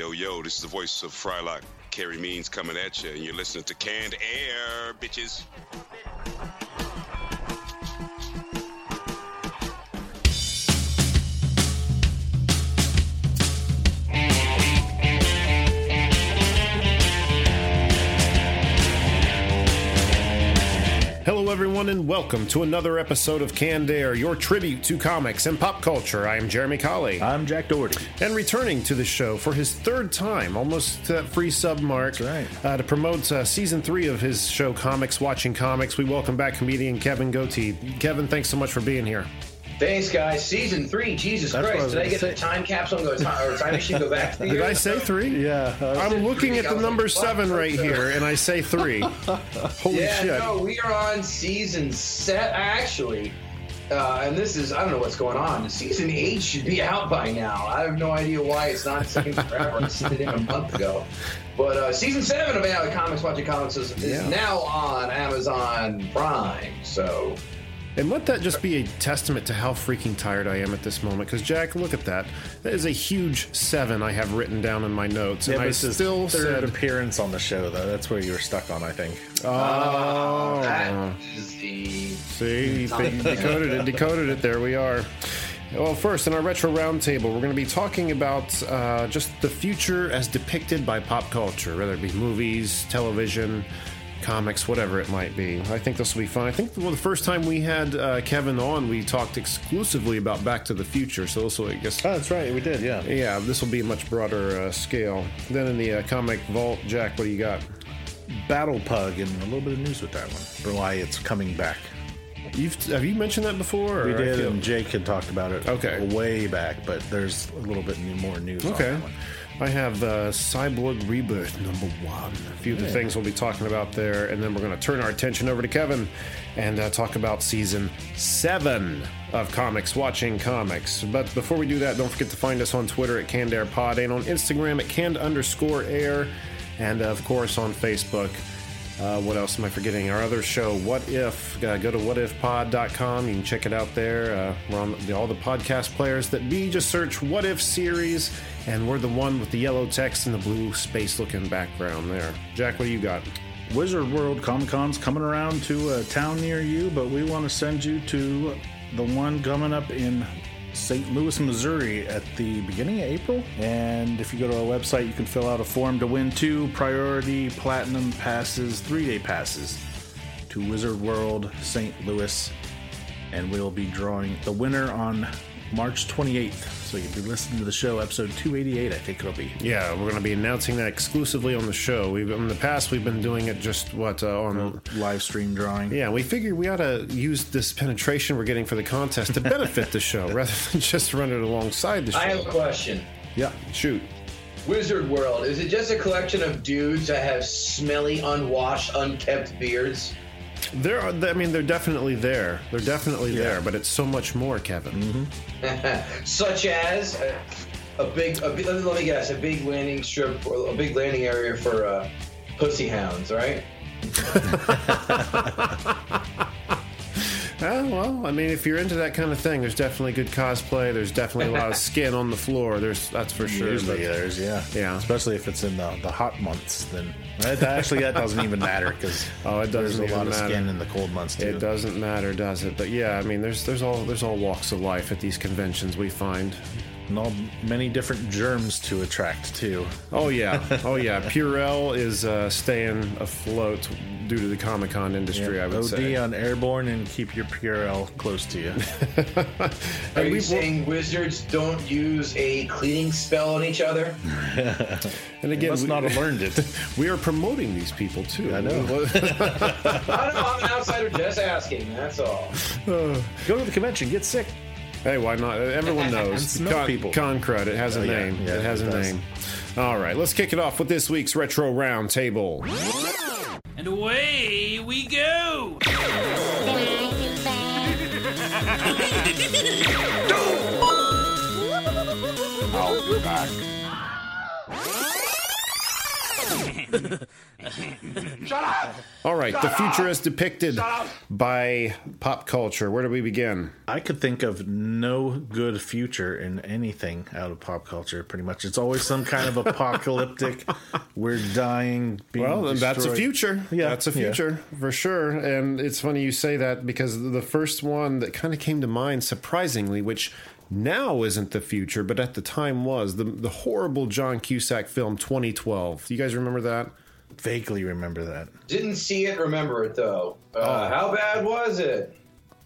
Yo, yo, this is the voice of Frylock, Carey Means coming at you, and you're listening to Canned Air, bitches. Everyone, and welcome to another episode of Canned Air, your tribute to comics and pop culture. I am Jeremy Colley. I'm Jack Doherty. And returning to the show for his third time, almost to that free sub mark, right. uh, to promote uh, season three of his show, Comics Watching Comics, we welcome back comedian Kevin Gootee. Kevin, thanks so much for being here. Thanks, guys. Season three. Jesus That's Christ! Did I gonna get say. the time capsule and go time, or time machine go back to the Did year? I say three? Yeah. uh, I'm looking at the number like, what? seven right here, and I say three. Holy Yeah, shit. no, we are on season set. Actually, uh, and this is I don't know what's going on. Season eight should be out by now. I have no idea why it's not taking forever. I sent it in a month ago. But uh, season seven of Anime Comics Watching Comics is, is Yeah. now on Amazon Prime. So And let that just be a testament to how freaking tired I am at this moment. Because Jack, look at that. That is a huge seven I have written down in my notes, Yeah, and but I it's still third said, appearance on the show, though. That's where you were stuck on, I think. "Oh, that is the see, you decoded it, decoded it. There we are." Well, first, in our retro roundtable, we're going to be talking about uh, just the future as depicted by pop culture, whether it be movies, television, comics, whatever it might be. I think this will be fun. I think well, the first time we had uh, Kevin on, we talked exclusively about Back to the Future, so this will, I guess, Oh, that's right. We did, yeah. Yeah, this will be a much broader uh, scale. Then in the uh, comic vault, Jack, what do you got? Battle Pug and a little bit of news with that one for why it's coming back. You've have you mentioned that before? We did, feel- and Jake had talked about it Okay. way back, but there's a little bit new- more news on Okay. that one. I have uh, Cyborg Rebirth number one. A few of the things we'll be talking about there, and then we're going to turn our attention over to Kevin and uh, talk about season seven of Comics Watching Comics. But before we do that, don't forget to find us on Twitter at Canned Air Pod and on Instagram at canned underscore air, and uh, of course on Facebook. Uh, what else am I forgetting? Our other show, What If? Uh, go to whatifpod.com. You can check it out there. Uh, we're on the, all the podcast players that be. Just search What If series, and we're the one with the yellow text and the blue space looking background there. Jack, what do you got? Wizard World Comic Con's coming around to a town near you, but we want to send you to the one coming up in St. Louis, Missouri at the beginning of April. And if you go to our website, you can fill out a form to win two priority platinum passes, three day passes to Wizard World St. Louis. And we'll be drawing the winner on March 28th. So you'll be listening to the show, episode 288, I think it'll be. Yeah, we're going to be announcing that exclusively on the show. We've in the past we've been doing it just what uh, on Live stream drawing. Yeah, we figured we ought to use this penetration we're getting for the contest to benefit the show rather than just run it alongside the show. I have a question. yeah, shoot. Wizard World, is it just a collection of dudes that have smelly, unwashed, unkept beards? There are, I mean, they're definitely there. They're definitely there, but it's so much more, Kevin. Such as a, a big, a, big- let me guess, a big landing strip, or a big landing area for uh, pussy hounds, right? Ah, well, I mean, if you're into that kind of thing, there's definitely good cosplay. There's definitely a lot of skin on the floor. There's that's for sure. Usually but- there's, yeah. Yeah. Especially if it's in the, the hot months, then that, actually that doesn't even matter because Oh, it doesn't a lot even of matter. skin in the cold months too. It doesn't matter, does it? But yeah, I mean, there's there's all there's all walks of life at these conventions. We find. And all many different germs to attract too. Oh yeah, oh yeah. Purell is uh, staying afloat due to the Comic Con industry. I would OD say. on airborne and keep your Purell close to you. Are you we- saying wizards don't use a cleaning spell on each other? And You again, must we, not have learned it. we are promoting these people too. I know. I don't know. I'm an outsider just asking. That's all. Go to the convention, get sick. Hey, why not? Everyone knows. Smell Con, people. Con crud. It has a Oh, name. Yeah, it has it a does. name. All right, let's kick it off with this week's retro round table. And away we go! All right, the future is depicted by pop culture. Where do we begin? I could think of no good future in anything out of pop culture. Pretty much, it's always some kind of apocalyptic. we're dying. Being Well, then that's a future. Yeah, that's a yeah. future for sure. And it's funny you say that because the first one that kind of came to mind, surprisingly, which now isn't the future, but at the time was the the horrible John Cusack film 2012. Do you guys remember that? Vaguely remember that. Didn't see it, remember it though. Uh, Oh. How bad was it?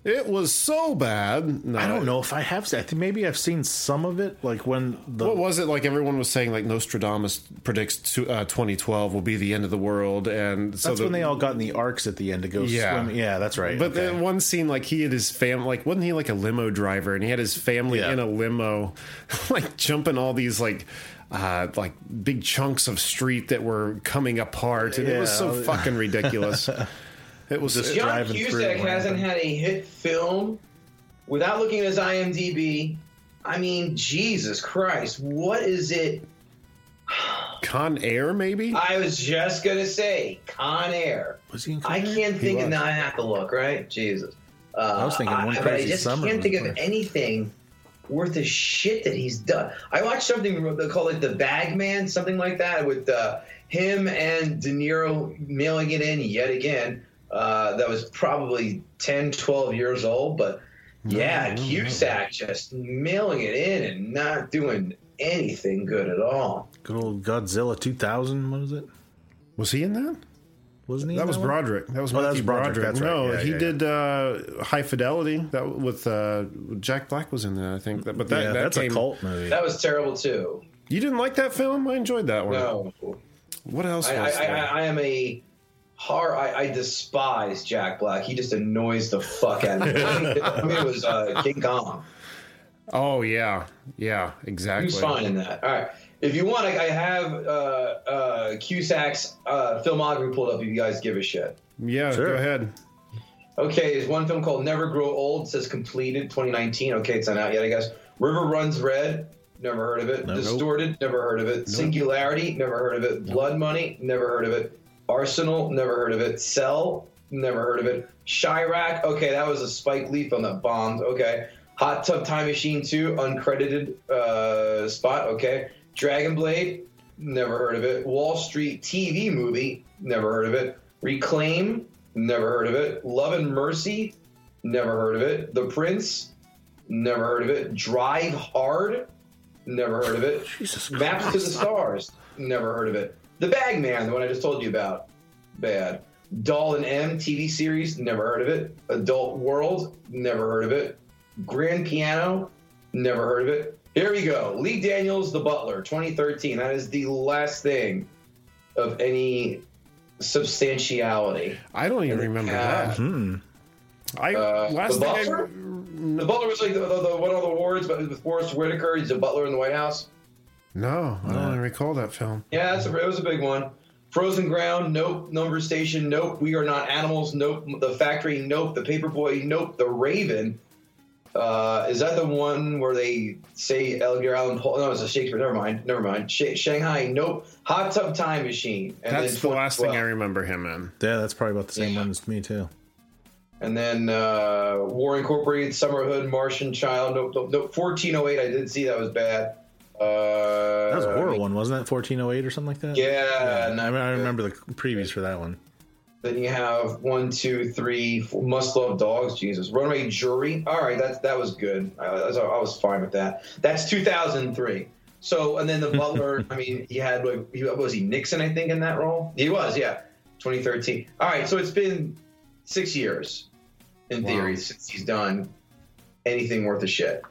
It was so bad. No, I don't know if I have. I think maybe I've seen some of it, like when the What was it like? Everyone was saying like Nostradamus predicts uh, 2012 will be the end of the world, and so that's the, when they all got in the arcs at the end to go Yeah. swim. Yeah, that's right. But okay. then one scene, like he had his family, like wasn't he like a limo driver, and he had his family Yeah. in a limo, like jumping all these like. Uh, like big chunks of street that were coming apart, and it was so fucking ridiculous. It was Just- John driving through Cusack hasn't had a hit film without looking at his IMDb. I mean, Jesus Christ, what is it? Con Air, maybe. I was just gonna say Con Air. was he? In I Con Air? can't He think of was. now. I have to look. Right, Jesus. Uh, I was thinking One but I Crazy just Summer can't was think of anything worth the shit that he's done. I watched something they call it the Bag Man, something like that, with uh, him and De Niro mailing it in yet again. Uh, that was probably 10, 12 years old, but yeah, Cusack just mailing it in and not doing anything good at all. Good old Godzilla 2000. What was it? Was he in that? Wasn't he? That in was one? Broderick. That was Oh, that Matthew was Broderick, Broderick. that's right. No, Yeah, he yeah, did uh, High Fidelity. That with uh, Jack Black was in that. I think. But that, yeah, that that's came, a cult movie. That was terrible too. You didn't like that film? I enjoyed that one. No, What else I, I, was I, there? I am a hard. I, I despise Jack Black. He just annoys the fuck out of me. I mean, it was uh, King Kong. oh yeah, yeah, He exactly. was fine in that. All right. If you want, I, I have uh, uh, Cusack's uh, filmography pulled up. If you guys give a shit. Yeah, Sure. go ahead. Okay, there's one film called Never Grow Old. It says completed 2019. Okay, it's not out yet, I guess. River Runs Red. Never heard of it. Nope. Distorted. Never heard of it. Singularity. Never heard of it. Blood Money. Never heard of it. Arsenal. Never heard of it. Cell. Never heard of it. Chi-Raq. Okay, that was a Spike Lee film that bombed. Okay. Hot Tub Time Machine 2. Uncredited uh, spot. Okay. Dragon Blade. Never heard of it. Wall Street TV movie. Never heard of it. Reclaim. Never heard of it. Love and Mercy. Never heard of it. The Prince. Never heard of it. Drive Hard. Never heard of it. Jesus Maps to the Stars. Never heard of it. The Bag Man, the one I just told you about. Bad. Doll and Em TV series. Never heard of it. Adult World. Never heard of it. Grand Piano. Never heard of it. Here we go. Lee Daniels, The Butler, 2013. That is the last thing of any substantiality. I don't even remember Yeah. that. Hmm. I Uh, last the thing I, Butler? The Butler was like the, the, the one of the awards, but with Forest Whitaker, he's a butler in the White House. No, I don't even recall that film. Yeah, that's a, it was a big one. Frozen Ground, nope. Number Station, nope. We Are Not Animals, nope. The Factory, nope. The Paperboy, nope. The Raven. Uh, is that the one where they say Edgar Allan Poe? No, it's a Shakespeare. Never mind. Never mind. Sh- Shanghai, nope. Hot Tub Time Machine. And That's then the last thing I remember him in. Yeah, that's probably about the same Yeah. one as me too. And then uh, War Incorporated, Summerhood, Martian Child, nope, nope, nope. 1408, I did see that was bad. Uh, That was a horror one, wasn't it? 1408 or something like that. Yeah, I, mean, I remember the previews for that one. Then you have one, two, three, four, must love dogs. Jesus, Runaway Jury. All right, that that was good. I was, I was fine with that. That's 2003. So, and then the Butler. I mean, he had like, he, was he Nixon? I think in that role. He was, yeah. 2013. All right, so it's been six years in Wow. theory since he's done anything worth a shit.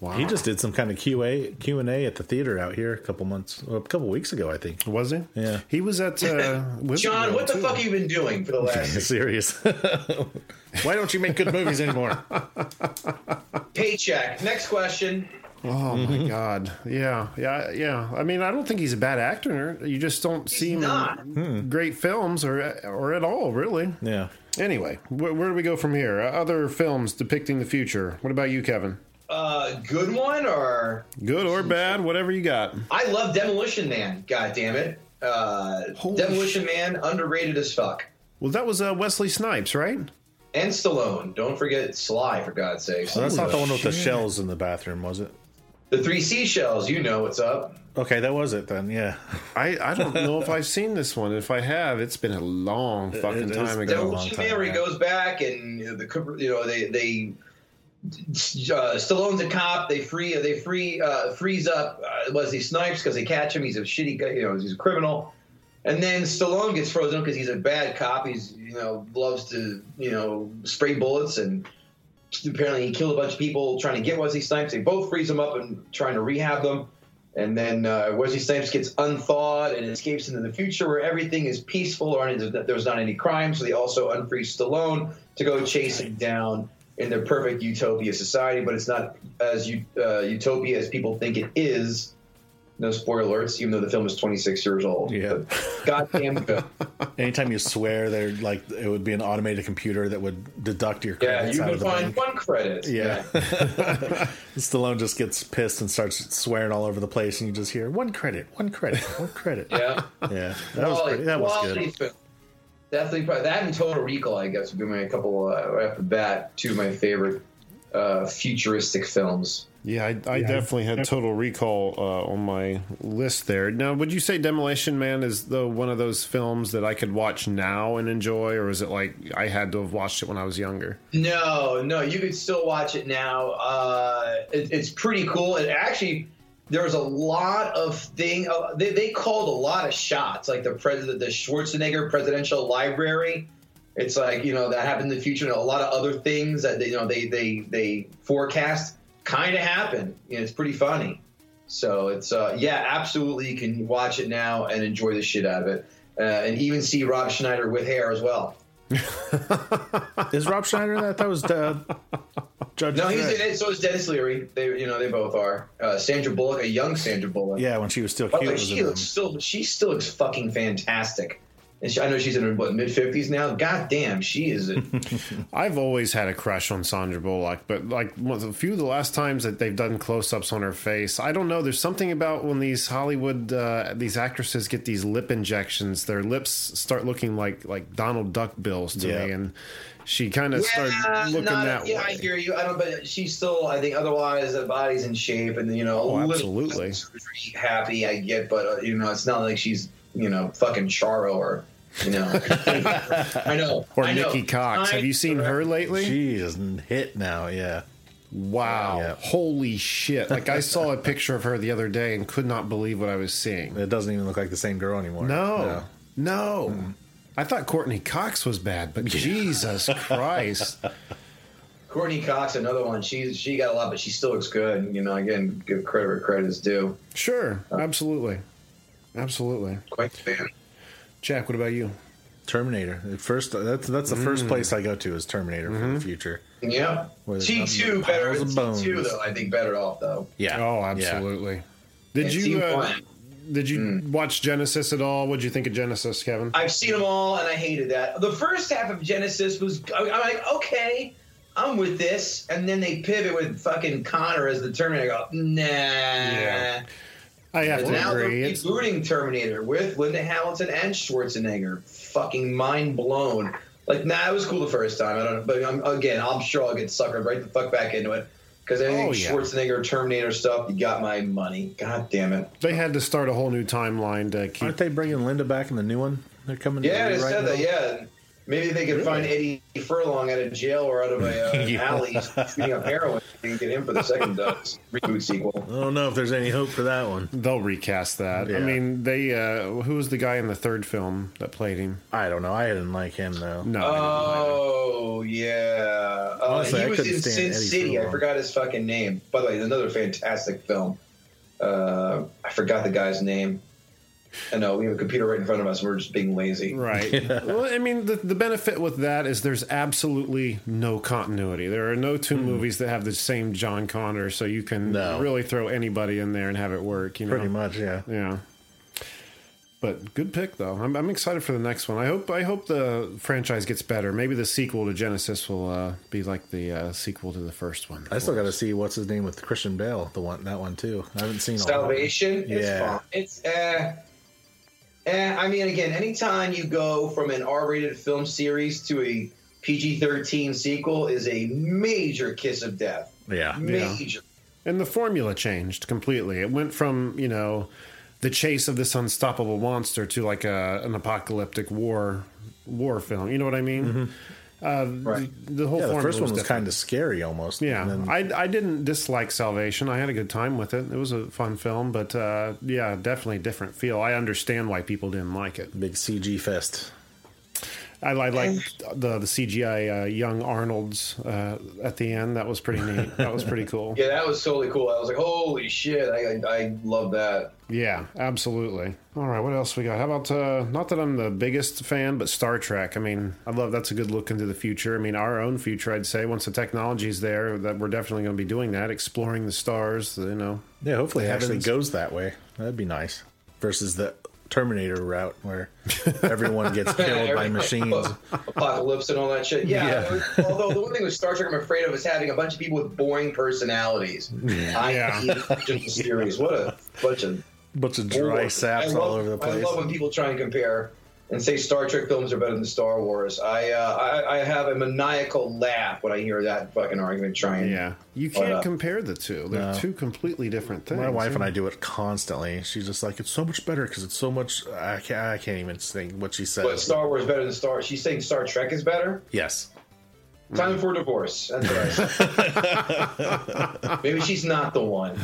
Wow. He just did some kind of QA Q and A at the theater out here a couple months, a couple weeks ago, I think. was he? Yeah. He was at uh, John, World, what the too. fuck have you been doing for the last Serious. Why don't you make good movies anymore? paycheck? Next question. Oh my god. Yeah, yeah, yeah. I mean, I don't think he's a bad actor. You just don't see him not. in great films or or at all, really. Yeah. Anyway, where, where do we go from here? Uh, other films depicting the future. What about you, Kevin? Uh, good one or Good or bad, whatever you got. I love Demolition Man. God damn it! Uh, Holy Demolition Man, underrated as fuck. Well, that was uh, Wesley Snipes, right? And Stallone. Don't forget Sly, for God's sake. So that's not the one with the shells in the bathroom, was it? The three seashells, you know what's up. Okay, that was it then. Yeah. I, I don't know if I've seen this one. If I have, it's been a long fucking it is time been a ago. long Demolition Man, where he goes back and you know, the you know they they uh, Stallone's a cop. They free they free uh, freeze up uh, Wesley Snipes because they catch him. He's a shitty guy. You know, he's a criminal. And then Stallone gets frozen because he's a bad cop. He's you know loves to you know spray bullets and apparently he killed a bunch of people trying to get Wesley Snipes. They both freeze him up and trying to rehab them. And then uh, Wesley Snipes gets unthawed and escapes into the future where everything is peaceful or there's not any crime. So they also unfreeze Stallone to go chase him down in their perfect utopia society. But it's not as u- uh, utopia as people think it is. No spoiler alerts, even though the film is 26 years old. Yeah. Goddamn good. Anytime you swear, there like it would be an automated computer that would deduct your Yeah, credits you out can of find bank. one credit. Yeah. Stallone just gets pissed and starts swearing all over the place, and you just hear one credit, one credit, one credit. Yeah. Yeah, that was pretty, that was good. film. Definitely, probably, that and Total Recall, I guess, would be my couple uh, right off the bat. Two of my favorite uh, futuristic films. Yeah, I, I definitely had Total Recall uh, on my list there. Now, would you say Demolition Man is the one of those films that I could watch now and enjoy, or is it like I had to have watched it when I was younger? No, no, you could still watch it now. Uh, it, it's pretty cool. It actually, there was a lot of thing. Uh, they, they called a lot of shots, like the president, the Schwarzenegger Presidential Library. It's like you know that happened in the future, and a lot of other things that they, you know they they they forecast kind of happen. You know, it's pretty funny. So it's uh, yeah, absolutely. You can watch it now and enjoy the shit out of it, uh, and even see Rob Schneider with hair as well. Is Rob Schneider that? That was uh, Judge. No, he's in it. So is Denis Leary. They, you know, they both are. Uh, Sandra Bullock, a young Sandra Bullock. Yeah, when she was still Oh, cute. was she looks still. She still looks fucking fantastic. And she, I know she's in her what mid fifties now. God damn, she is. A, I've always had a crush on Sandra Bullock, but like one- a few of the last times that they've done close-ups on her face, I don't know. There's something about when these Hollywood uh, these actresses get these lip injections, their lips start looking like like Donald Duck bills to Yeah. me, and she kind of started looking not- that yeah, way. I hear you. I don't. But she's still. I think otherwise, the body's in shape, and you know, a Oh, little absolutely. happy. I get, but uh, you know, it's not like she's you know fucking Charo or you know. I know. Or I know. Nikki Cox. Have you seen her lately? She is hit now. Yeah. Wow. Yeah. Holy shit. Like I saw a picture of her the other day and could not believe what I was seeing. It doesn't even look like the same girl anymore. No. No. Mm. I thought Courteney Cox was bad, but Jesus Christ. Courteney Cox, another one. She's she got a lot, but she still looks good. You know, again, give credit where credit is due. Sure. Uh, Absolutely. Absolutely. Quite a fan. Jack, what about you? Terminator. At First, that's that's the first Mm. place I go to is Terminator Mm-hmm. for the future. Yeah, T two better. piles T two though, I think better off though. Yeah. Oh, Yeah. absolutely. Did And you uh, did you Mm. watch Genisys at all? What'd you think of Genisys, Kevin? I've seen them all, and I hated that. The first half of Genisys was. I'm like, okay, I'm with this, and then they pivot with fucking Connor as the Terminator. I go, nah. Yeah. I have And to now agree. they're It's, rebooting Terminator with Linda Hamilton and Schwarzenegger. Fucking mind blown. Like, nah, it was cool the first time. I don't know, but I'm, again, I'm sure I'll get suckered right the fuck back into it because anything Oh, yeah. Schwarzenegger Terminator stuff, you got my money. God damn it. they had to start a whole new timeline to keep Aren't they bringing Linda back in the new one? They're coming. to Yeah, they rewrite said that. now? Yeah, maybe they could find Eddie Furlong out of jail or out of a uh, Yeah. alley shooting up heroin and get him for the second uh, reboot sequel. I don't know if there's any hope for that one. They'll recast that. I mean, they. Uh, who was the guy in the third film that played him? I don't know. I didn't like him though. No, I didn't either. Oh yeah, uh, Honestly, I he was in Sin Eddie City. I forgot his fucking name. By the way, another fantastic film. Uh, I forgot the guy's name. I know we have a computer right in front of us. We're just being lazy. Right. Well, I mean, the, the benefit with that is there's absolutely no continuity. There are no two movies that have the same John Connor, so you can. No. really throw anybody in there and have it work. You know, Pretty much, yeah. Yeah. But good pick though. I'm, I'm excited for the next one. I hope I hope the franchise gets better. Maybe the sequel to Genisys will uh, be like the uh, sequel to the first one. I still got to see what's his name with Christian Bale. The one that one too. I haven't seen all of them. Salvation. It's Yeah. It's eh. And I mean, again, anytime you go from an R-rated film series to a PG-13 sequel is a major kiss of death. Yeah. Major. And the formula changed completely. It went from, you know, the chase of this unstoppable monster to like a, an apocalyptic war war film. You know what I mean? Mm-hmm. Uh, Right. the, the whole Yeah, the first one was different. kind of scary almost. Yeah, then- I, I didn't dislike Salvation. I had a good time with it. It was a fun film, but uh, yeah, definitely different feel. I understand why people didn't like it. big CG fest. I, I like the the CGI uh, young Arnold's uh, at the end. That was pretty neat. That was pretty cool. Yeah, that was totally cool. I was like, holy shit, I, I, I love that. Yeah, absolutely. All right, what else we got? How about uh, not that I'm the biggest fan, but Star Trek. I mean, I love that's a good look into the future. I mean, our own future, I'd say. Once the technology's there, that we're definitely going to be doing that, exploring the stars. You know, Yeah, hopefully it actually goes that way. That'd be nice. Versus the Terminator route where everyone gets killed by machines. Apocalypse and all that shit. Yeah. Yeah. Although the one thing with Star Trek I'm afraid of is having a bunch of people with boring personalities. I Yeah. hate the series. What a bunch of Bunch of dry I saps love, all over the place. I love when people try and compare and say Star Trek films are better than Star Wars. I uh, I, I have a maniacal laugh when I hear that fucking argument trying. yeah, you can't uh, compare the two. They're No. two completely different things. My wife and. I do it constantly. She's just like, it's so much better because it's so much. I can't, I can't even think what she says. But Star Wars better than Star. She's saying Star Trek is better. yes. Time for divorce. That's what I said. Maybe she's not the one.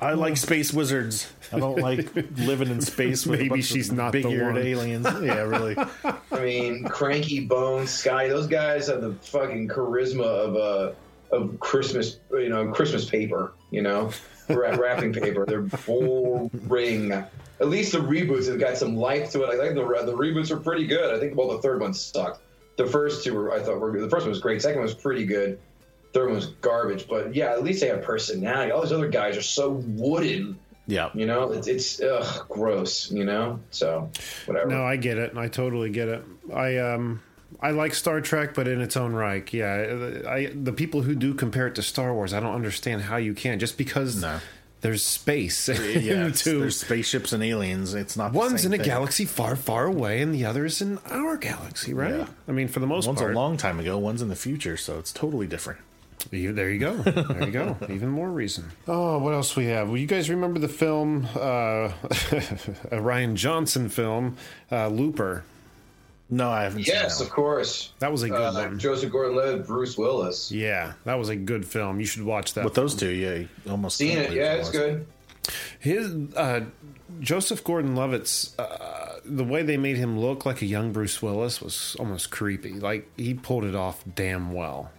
I like space wizards. I don't like living in space with Maybe a bunch she's of not big-eared aliens. Yeah, really. I mean, Cranky Bones, Sky. Those guys have the fucking charisma of uh, of Christmas. You know, Christmas paper. You know, wrapping paper. They're boring. At least the reboots have got some life to it. I think the the reboots are pretty good. I think well, the third one sucked. The first two were I thought were good. The first one was great. Second one was pretty good. Third one was garbage. But yeah, at least they have personality. All these other guys are so wooden. Yeah. You know, it's it's ugh, gross. You know, so whatever. No, I get it. I totally get it. I um I like Star Trek, but in its own right. Yeah, I the people who do compare it to Star Wars, I don't understand how you can. Just because No. there's space. Yeah, it's- there's spaceships and aliens. It's not. the one's same in a thing. galaxy far, far away, and the other's in our galaxy, right? Yeah. I mean, for the most One's part. a long time ago. One's in the future, so it's totally different. You- there you go. There you go. Even more reason. Oh, what else we have? Well, you guys remember the film, uh, a Rian Johnson film, uh, Looper? No, I haven't. Yes, seen of course. That was a good Uh, one. Joseph Gordon-Levitt, Bruce Willis. Yeah, that was a good film. You should watch that. With those two, yeah, almost Seen it? Yeah, it's good. His uh, Joseph Gordon-Levitt's uh, the way they made him look like a young Bruce Willis was almost creepy. Like he pulled it off damn well,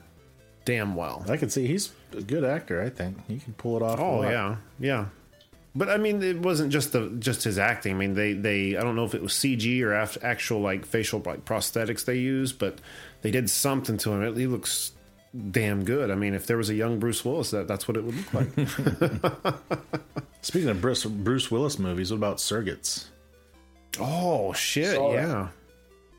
damn well. I can see he's a good actor. I think he can pull it off. a Oh lot. yeah, yeah. But I mean, it wasn't just the just his acting. I mean, they they I don't know if it was CG or af- actual like facial like prosthetics they used, but they did something to him. He looks damn good. I mean, if there was a young Bruce Willis, that that's what it would look like. Speaking of Bruce, Bruce Willis movies, what about Surrogates? oh shit, Saw yeah.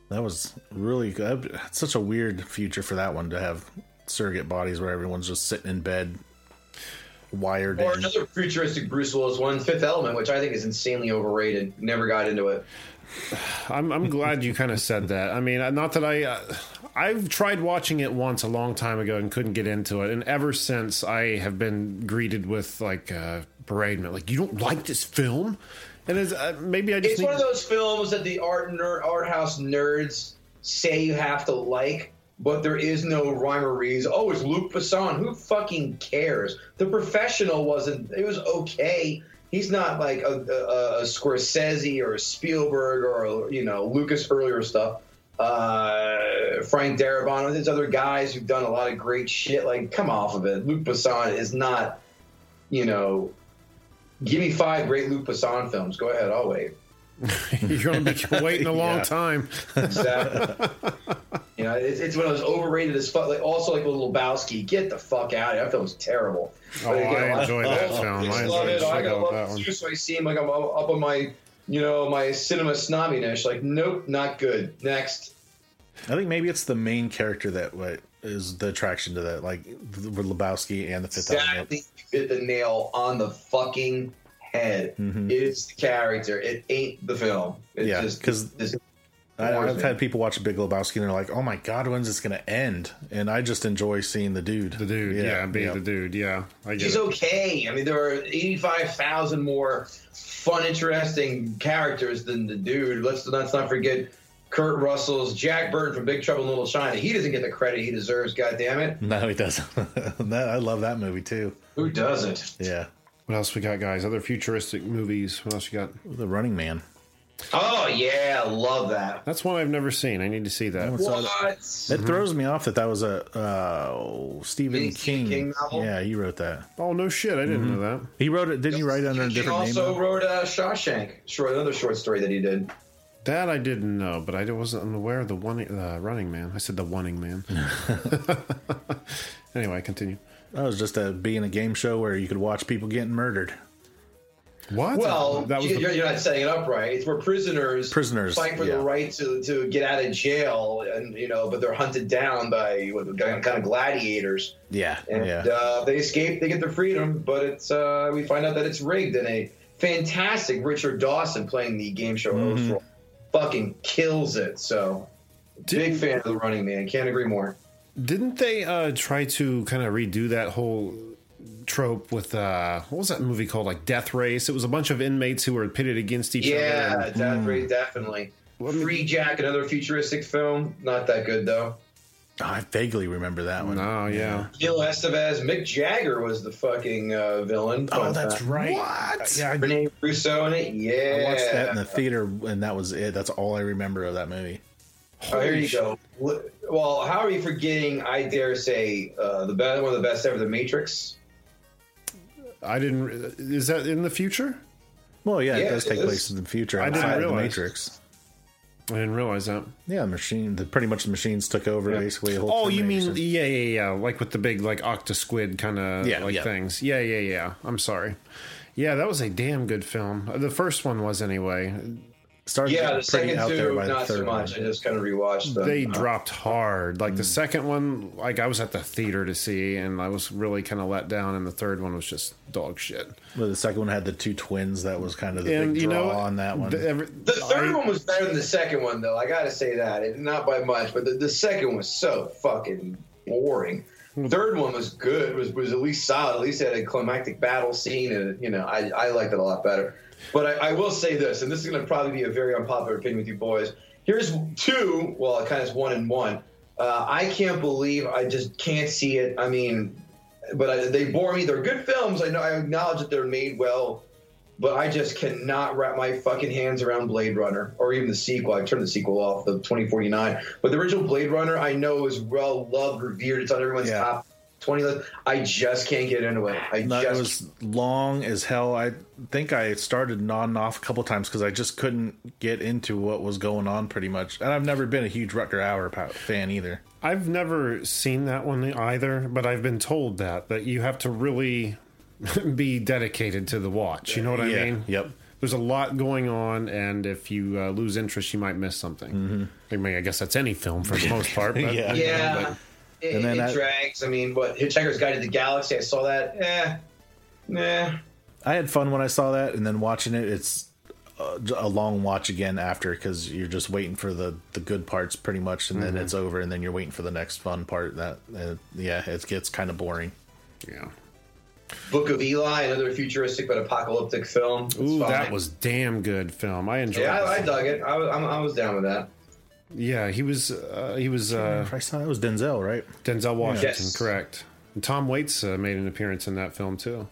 That was really good. Such a weird future for that one to have surrogate bodies where everyone's just sitting in bed, wired Or in. another futuristic Bruce Willis one, Fifth Element, which I think is insanely overrated. Never got into it. I'm I'm glad you kind of said that. I mean, not that I uh, I've tried watching it once a long time ago and couldn't get into it, and ever since I have been greeted with like uh, bereavement, like you don't like this film, and it's, uh, maybe I just It's need, one of those films that the art ner- art house nerds say you have to like, but there is no rhyme or reason. Oh, it's Luc Besson. Who fucking cares? The Professional wasn't. It was okay. He's not like a, a, a Scorsese or a Spielberg or you know Lucas earlier stuff. Uh, Frank Darabont, there's other guys who've done a lot of great shit. Like, come off of it. Luc Besson is not, you know. Give me five great Luc Besson films. Go ahead, I'll wait. you're going to be waiting a long Yeah. time. Exactly. you know, it's, it's one of those overrated as fuck. Like also like with Lebowski, get the fuck out of here. That film's terrible. Oh, I enjoy that film. just I love enjoy it. I shit gotta out of that love one. too, so I seem like I'm up up on my, you know, my cinema snobbiness. Like, nope, not good. Next. I think maybe it's the main character that what is the attraction to that, like with Lebowski and the Fifth Element. Exactly. You hit the nail on the fucking head. Mm-hmm. It's the character. It ain't the film. It Yeah, just 'cause it's- I, bores I've me. had people watch Big Lebowski and they're like, "Oh my god, when's this going to end?" And I just enjoy seeing the dude. The dude, yeah, being yeah. the dude, yeah. I get She's it. okay. I mean, there are 85,000 more fun, interesting characters than the dude. Let's, let's not forget Kurt Russell's Jack Burton from Big Trouble in Little China. He doesn't get the credit he deserves, God damn it. No, he doesn't. that, I love that movie too. Who doesn't? Yeah, What else we got, guys? Other futuristic movies. What else you got? The Running Man. Oh, yeah, love that. That's one I've never seen. I need to see that. saw What? It throws me off that that was a uh, Stephen Stephen King. King novel? Yeah, he wrote that. Oh no shit! I didn't know that. He wrote it. Didn't he write it under a He different name? also though? wrote uh, Shawshank, short, another short story that he did. That I didn't know, but I wasn't aware of the one uh, running man. I said the wanting man. anyway, continue. That was just a being a game show where you could watch people getting murdered. What? Well, that was you- the, you're, you're not setting it up right. It's where prisoners Prisoners, fight for yeah. the right to, to get out of jail, and you know, but they're hunted down by what, kind of gladiators, Yeah, and yeah. uh, they escape, they get their freedom, but it's uh, we find out that it's rigged, and a fantastic Richard Dawson playing the game show Mm-hmm. host role fucking kills it. So, big fan of the Running Man. Can't agree more. didn't they uh, try to kind of redo that whole trope with uh, what was that movie called? Like Death Race. It was a bunch of inmates who were pitted against each other. Yeah, other. and- definitely, definitely. Free Jack, another futuristic film, not that good though. I vaguely remember that one. Oh yeah. Gil Estevez, Mick Jagger was the fucking uh, villain. Oh, Fun that's fact. right. What? Yeah, I, Rene Russo in it. Yeah, I watched that in the theater, and that was it. That's all I remember of that movie. Oh, here you go. Well, how are you forgetting? I dare say uh, the best, one of the best ever, The Matrix. I didn't. Is that in the future? Well, yeah, it does it take is. place in the future. I didn't outside of the realize. Matrix. I didn't realize that. Yeah, the machine. The, pretty much the machines took over basically. The whole Oh, you mean yeah, yeah, yeah, like with the big like octosquid kind of Yeah, like yeah. things. Yeah, yeah, yeah. I'm sorry. Yeah, that was a damn good film. Uh, The first one was anyway. Started Yeah, the getting pretty second out there two, by the not so much. one. I just kind of rewatched them. They Uh, dropped hard. Like the Mm. second one, like I was at the theater to see, and I was really kind of let down. And the third one was just dog shit. Well, the second one had the two twins. That was kind of the And big you draw know, on that one. the, every, The third I- one was better than the second one, though. I got to say that. It, not by much, but the, the second was so fucking boring. Third one was good. Was was at least solid. At least had a climactic battle scene, and you know, I, I liked it a lot better. But I, I will say this, and this is going to probably be a very unpopular opinion with you boys. Here's two. Well, it kind of is one and one. Uh, I can't believe I just can't see it. I mean, but I, they bore me. They're good films. I know. I acknowledge that they're made well but I just cannot wrap my fucking hands around Blade Runner or even the sequel. I turned the sequel off, the 2049. But the original Blade Runner, I know is well loved, revered. It's on everyone's Yeah. top 20 list. I just can't get into it. I No, it just was long as hell. I think I started nodding off a couple times because I just couldn't get into what was going on pretty much. And I've never been a huge Rutger Hauer pa- fan either. I've never seen that one either, but I've been told that that you have to really be dedicated to the watch. You know what I Yeah, mean? yep. There's a lot going on, and if you uh, lose interest, you might miss something. I mean, I guess that's any film for the most part. But, Mm-hmm. Yeah. yeah. It, And then it that- drags. I mean, what Hitchhiker's Guide to the Galaxy? I saw that. Eh, nah. I had fun when I saw that, and then watching it, it's a, a long watch again after because you're just waiting for the the good parts pretty much, and then it's over, and then you're waiting for the next fun part. That uh, yeah, it gets kind of boring. yeah. Book of Eli, another futuristic but apocalyptic film. It's Ooh, fine. that was damn good film. I enjoyed. Yeah, I, I dug it. I was, I'm, I was down with that. Yeah, he was. Uh, he was uh, If I saw it was Denzel, right? Denzel Washington, Yes. correct. And Tom Waits uh, made an appearance in that film too.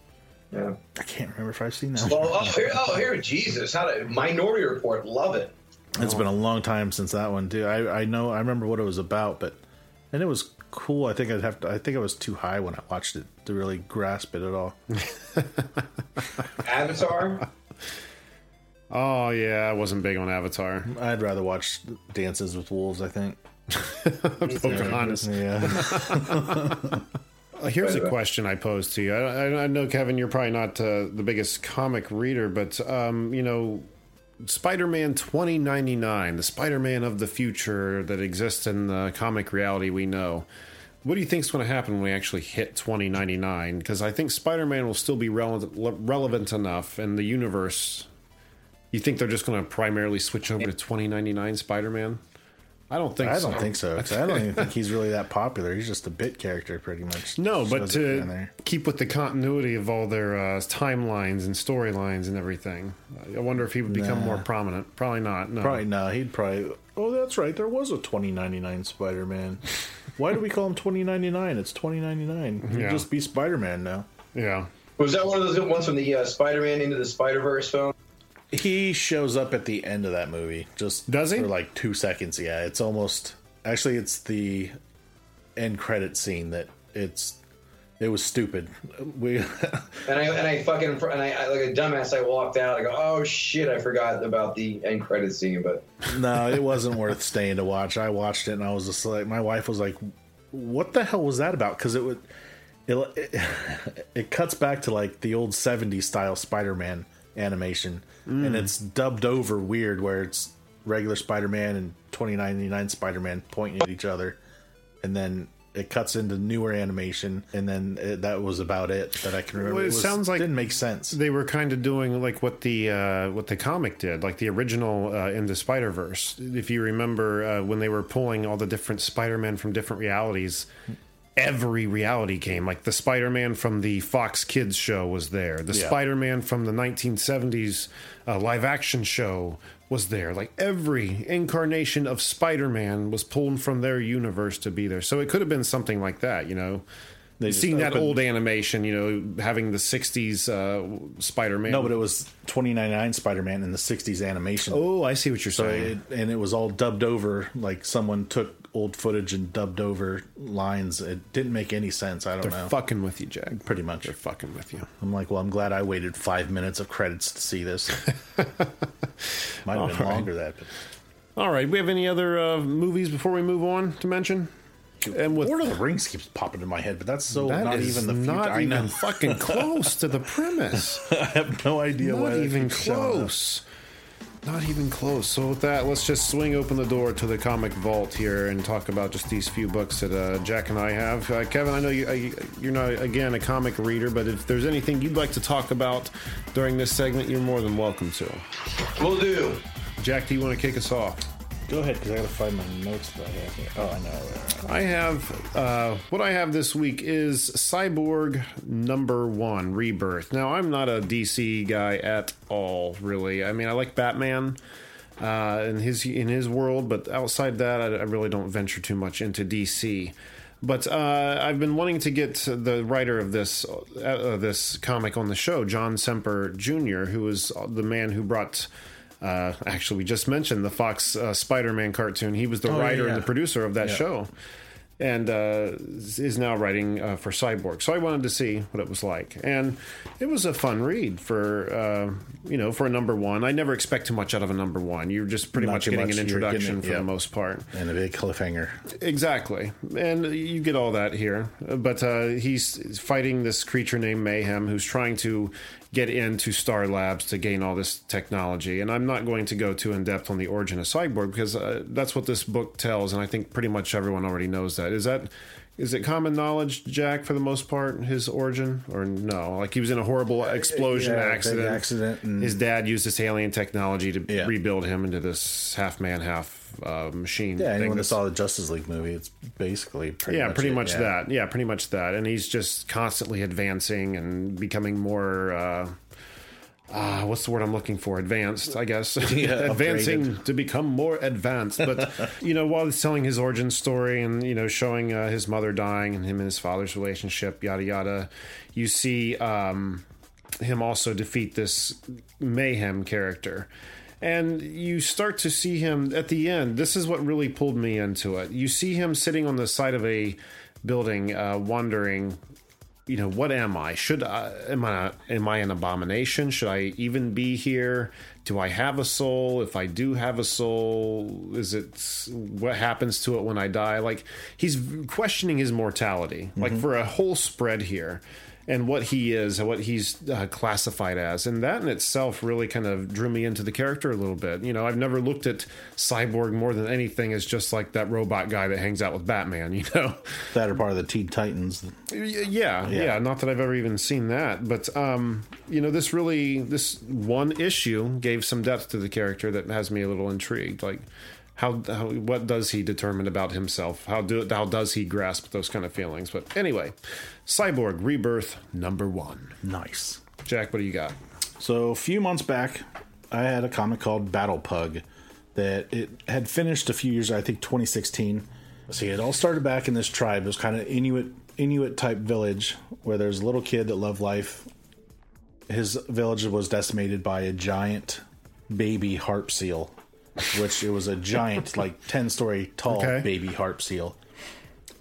Yeah. I can't remember if I've seen that. Oh, one. oh, here, oh, here, Jesus! How to Minority Report? Love it. It's been a long time since that one too. I I know I remember what it was about, but and it was cool. I think I'd have to. I think I was too high when I watched it to really grasp it at all. Avatar. Oh yeah, I wasn't big on Avatar. I'd rather watch Dances with Wolves. I think. Pocahontas. Yeah. Uh, Here's a question I pose to you. I, I- I know, Kevin, you're probably not uh, the biggest comic reader, but um, you know, Spider-Man 2099, the Spider-Man of the future that exists in the comic reality we know. What do you think is going to happen when we actually hit 2099? Because I think Spider-Man will still be relevant, relevant enough in the universe. You think they're just going to primarily switch over to 2099 Spider-Man? I don't think. So I so. don't think so. 'cause I don't even think he's really that popular. He's just a bit character, pretty much. No, but Shows up in to keep with the continuity of all their uh, timelines and storylines and everything, I wonder if he would become Nah. more prominent. Probably not. No. Probably no. He'd probably. Oh, that's right. There was a 2099 Spider-Man. Why do we call him 2099? It's 2099. He'd Yeah. just be Spider-Man now. Yeah. Was that one of those ones from the uh, Spider-Man into the Spider-Verse film? He shows up at the end of that movie. Just Does he? for like two seconds? Yeah, it's almost. Actually, it's the end credit scene that it's. It was stupid. We And I and I fucking and I, I like a dumbass. I walked out. I go, oh shit, I forgot about the end credit scene. But no, it wasn't worth staying to watch. I watched it and I was just like, my wife was like, "What the hell was that about?" Because it would, it, it it cuts back to like the old '70s style Spider-Man animation, and it's dubbed over weird, where it's regular Spider-Man and 2099 Spider-Man pointing at each other, and then. It cuts into newer animation, and then it, that was about it that I can remember. Well, it was- sounds like- didn't make sense. They were kind of doing like what the uh, what the comic did, like the original uh, the Spider Verse. If you remember uh, when they were pulling all the different Spider Men from different realities, every reality came. Like the Spider Man from the Fox Kids show was there. The Yeah. Spider Man from the 1970s uh, live action show was there. Like every incarnation of Spider Man was pulled from their universe to be there. So it could have been something like that, you know. They Seeing that old animation, you know, having the '60s uh, Spider-Man. No, but it was 2099 Spider-Man in the 60s animation. oh, I see what you're So saying. it, and it was all dubbed over, like someone took old footage and dubbed over lines. It didn't make any sense. I don't They're know. fucking with you, Jack. Pretty much. They're fucking with you. I'm like, well, I'm glad I waited five minutes of credits to see this. Might have been right. longer that. But All right, we have any other uh, movies before we move on to mention? And with Lord of the Rings keeps popping in my head, but that's so that not is even the future. not I even know. fucking close to the premise. I have no idea why not that even keeps showing close. Not even close. So with that, let's just swing open the door to the comic vault here and talk about just these few books that uh, Jack and I have. Uh, Kevin, I know you, uh, you're not again a comic reader, but if there's anything you'd like to talk about during this segment, you're more than welcome to. we'll do. Jack, do you want to kick us off? Go ahead, because I gotta find my notes that here. Oh, I know. I have uh, what I have this week is Cyborg number one Rebirth. Now I'm not a DC guy at all, really. I mean, I like Batman uh, in his in his world, but outside that, I, I really don't venture too much into DC. But uh, I've been wanting to get the writer of this uh, this comic on the show, John Semper Jr., who is the man who brought. Uh, actually, we just mentioned the Fox uh, Spider-Man cartoon. He was the Oh, writer yeah. and the producer of that Yeah. show and uh, is now writing uh, for Cyborg. So I wanted to see what it was like, and it was a fun read for uh, you know for a number one. I never expect too much out of a number one. You're just pretty Not much getting much. an You're getting introduction it, for yeah. the most part. And a big cliffhanger. Exactly, and you get all that here. But uh, he's fighting this creature named Mayhem, who's trying to get into Star Labs to gain all this technology. And I'm not going to go too in depth on the origin of Cyborg because uh, that's what this book tells, and I think pretty much everyone already knows that. Is that is it common knowledge, Jack, for the most part, his origin, or no? Like he was in a horrible explosion yeah, accident. accident and- His dad used this alien technology to Yeah. rebuild him into this half man, half uh, machine. Yeah, anyone that saw the Justice League movie, it's basically pretty yeah, much pretty it, much yeah. that. Yeah, pretty much that. And he's just constantly advancing and becoming more. Uh, uh, what's the word I'm looking for? Advanced, I guess. Advancing upgraded. to become more advanced. But, you know, while he's telling his origin story and, you know, showing uh, his mother dying and him and his father's relationship, yada, yada, you see um, him also defeat this mayhem character. And you start to see him at the end. This is what really pulled me into it. You see him sitting on the side of a building, uh, wondering, you know, what am I? Should I am I am I an abomination? Should I even be here? Do I have a soul? If I do have a soul, is it what happens to it when I die? Like he's questioning his mortality, like mm-hmm. for a whole spread here. And what he is and what he's uh, classified as. And that in itself really kind of drew me into the character a little bit. You know, I've never looked at Cyborg more than anything as just like that robot guy that hangs out with Batman, you know? That are part of the Teen Titans. Yeah, yeah, Not that I've ever even seen that. But, um, you know, this really, this one issue gave some depth to the character that has me a little intrigued. Like, how, how, what does he determine about himself? How do how does he grasp those kind of feelings? But anyway, Cyborg Rebirth number one. Nice. Jack, what do you got? So a few months back, I had a comic called Battle Pug that it had finished a few years, I think 2016. See, it all started back in this tribe. It was kind of Inuit Inuit type village where there's a little kid that loved life. His village was decimated by a giant baby harp seal which it was a giant, like ten story tall okay. baby harp seal.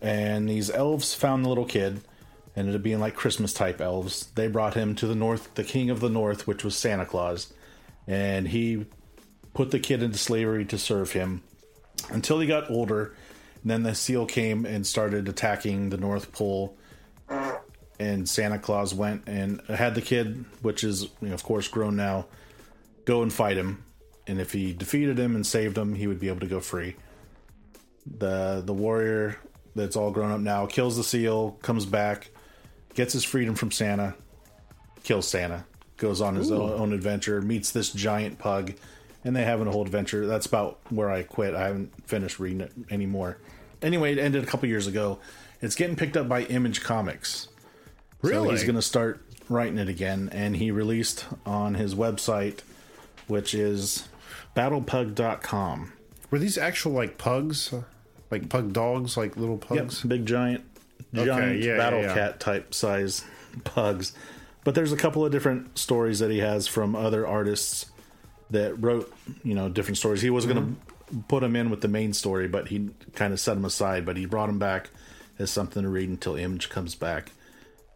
And these elves found the little kid, ended up being like Christmas type elves. They brought him to the north, the king of the north, which was Santa Claus, and he put the kid into slavery to serve him until he got older. And then the seal came and started attacking the North Pole. And Santa Claus went and had the kid, which is, you know, of course, grown now, go and fight him and if he defeated him and saved him, he would be able to go free. The the warrior that's all grown up now kills the seal, comes back, gets his freedom from Santa, kills Santa, goes on his own, own, adventure, meets this giant pug, and they have a whole adventure. That's about where I quit. I haven't finished reading it anymore. Anyway, it ended a couple years ago. It's getting picked up by Image Comics. Really? So he's going to start writing it again, and he released on his website, which is battlepug.com. Were these actual like pugs? Like pug dogs, like little pugs? Yep, big giant giant okay, yeah, battle yeah, yeah. cat type size pugs. But there's a couple of different stories that he has from other artists that wrote, you know, different stories. He was mm-hmm. going to put them in with the main story, but he kind of set them aside. But he brought them back as something to read until Image comes back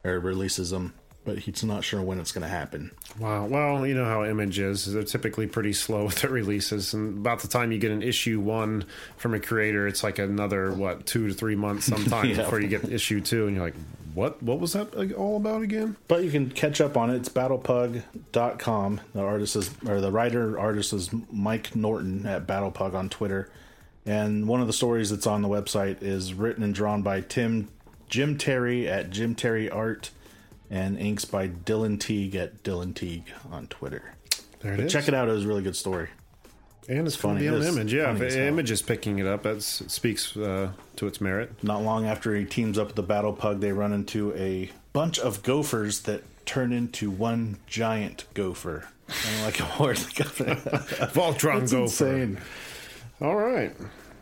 or releases them but he's not sure when it's going to happen. Wow. Well, you know how Image is. They're typically pretty slow with their releases. And about the time you get an issue one from a creator, it's like another, what, two to three months sometimes yeah. before you get issue two. And you're like, what? What was that all about again? But you can catch up on it. It's battlepug.com. The artist is, or the writer artist is Mike Norton at Battlepug on Twitter. And one of the stories that's on the website is written and drawn by Tim Jim Terry at Jim Terry Art and inks by Dylan Teague at Dylan Teague on Twitter. There it but is. Check it out; it was a really good story. And it's funny on Image, yeah. If Image is picking it up, it speaks uh, to its merit. Not long after he teams up with the Battle Pug, they run into a bunch of gophers that turn into one giant gopher. kind of like a horse. Voltron gopher. Insane. All right,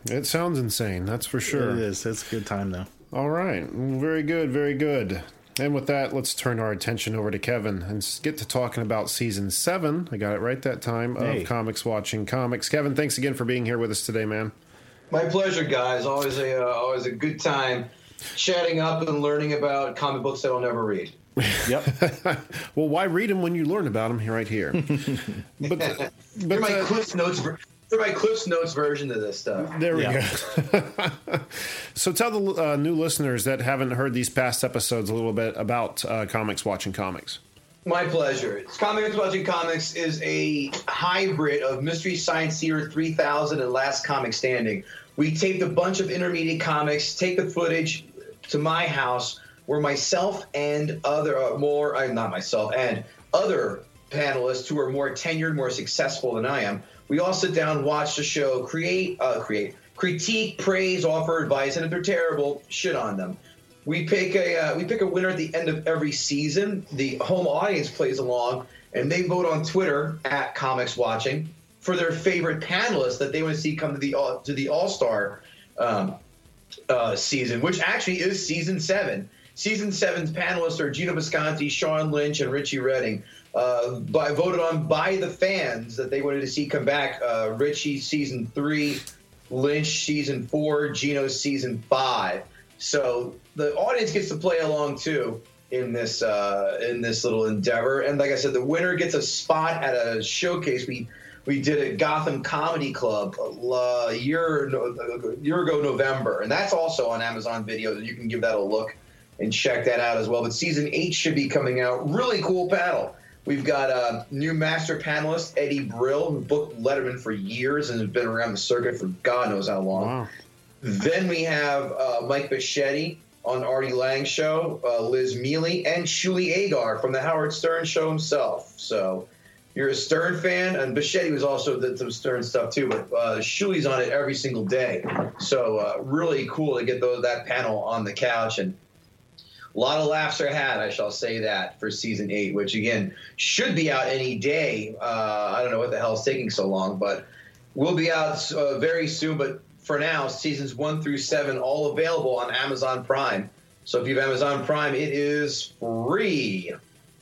it sounds insane. That's for sure. It is. It's a good time though. All right, very good, very good. And with that, let's turn our attention over to Kevin and get to talking about season seven. I got it right that time hey. of Comics Watching Comics. Kevin, thanks again for being here with us today, man. My pleasure, guys. Always a uh, always a good time chatting up and learning about comic books that I'll never read. Yep. well, why read them when you learn about them right here? but, but You're my uh, Cliff Notes for my Cliff's Notes version of this stuff. There we yeah. go. so tell the uh, new listeners that haven't heard these past episodes a little bit about uh, comics watching comics. My pleasure. Comics Watching Comics is a hybrid of Mystery Science Theater 3000 and Last Comic Standing. We taped a bunch of intermediate comics, take the footage to my house where myself and other, uh, more, uh, not myself, and other panelists who are more tenured, more successful than I am, we all sit down, watch the show, create, uh, create, critique, praise, offer advice, and if they're terrible, shit on them. We pick a uh, we pick a winner at the end of every season. The home audience plays along, and they vote on Twitter at Comics Watching for their favorite panelists that they want to see come to the uh, to the All Star um, uh, season, which actually is season seven. Season seven's panelists are Gino Visconti, Sean Lynch, and Richie Redding uh, by voted on by the fans that they wanted to see come back. Uh, Richie season three, Lynch season four, Gino season five. So the audience gets to play along too in this uh, in this little endeavor. And like I said, the winner gets a spot at a showcase we we did at Gotham Comedy Club a uh, year a year ago November, and that's also on Amazon Video. You can give that a look and check that out as well. But season eight should be coming out. Really cool panel. We've got a new master panelist, Eddie Brill, who booked Letterman for years and has been around the circuit for God knows how long. Wow. Then we have uh, Mike Bocchetti on Artie Lange show, uh, Liz Miele, and Shuli Egar from the Howard Stern show himself. So you're a Stern fan, and Bocchetti was also did some Stern stuff too, but uh, Shuli's on it every single day. So uh, really cool to get those, that panel on the couch and. A lot of laughs are had, I shall say that, for season eight, which again should be out any day. Uh, I don't know what the hell is taking so long, but we'll be out uh, very soon. But for now, seasons one through seven all available on Amazon Prime. So if you have Amazon Prime, it is free.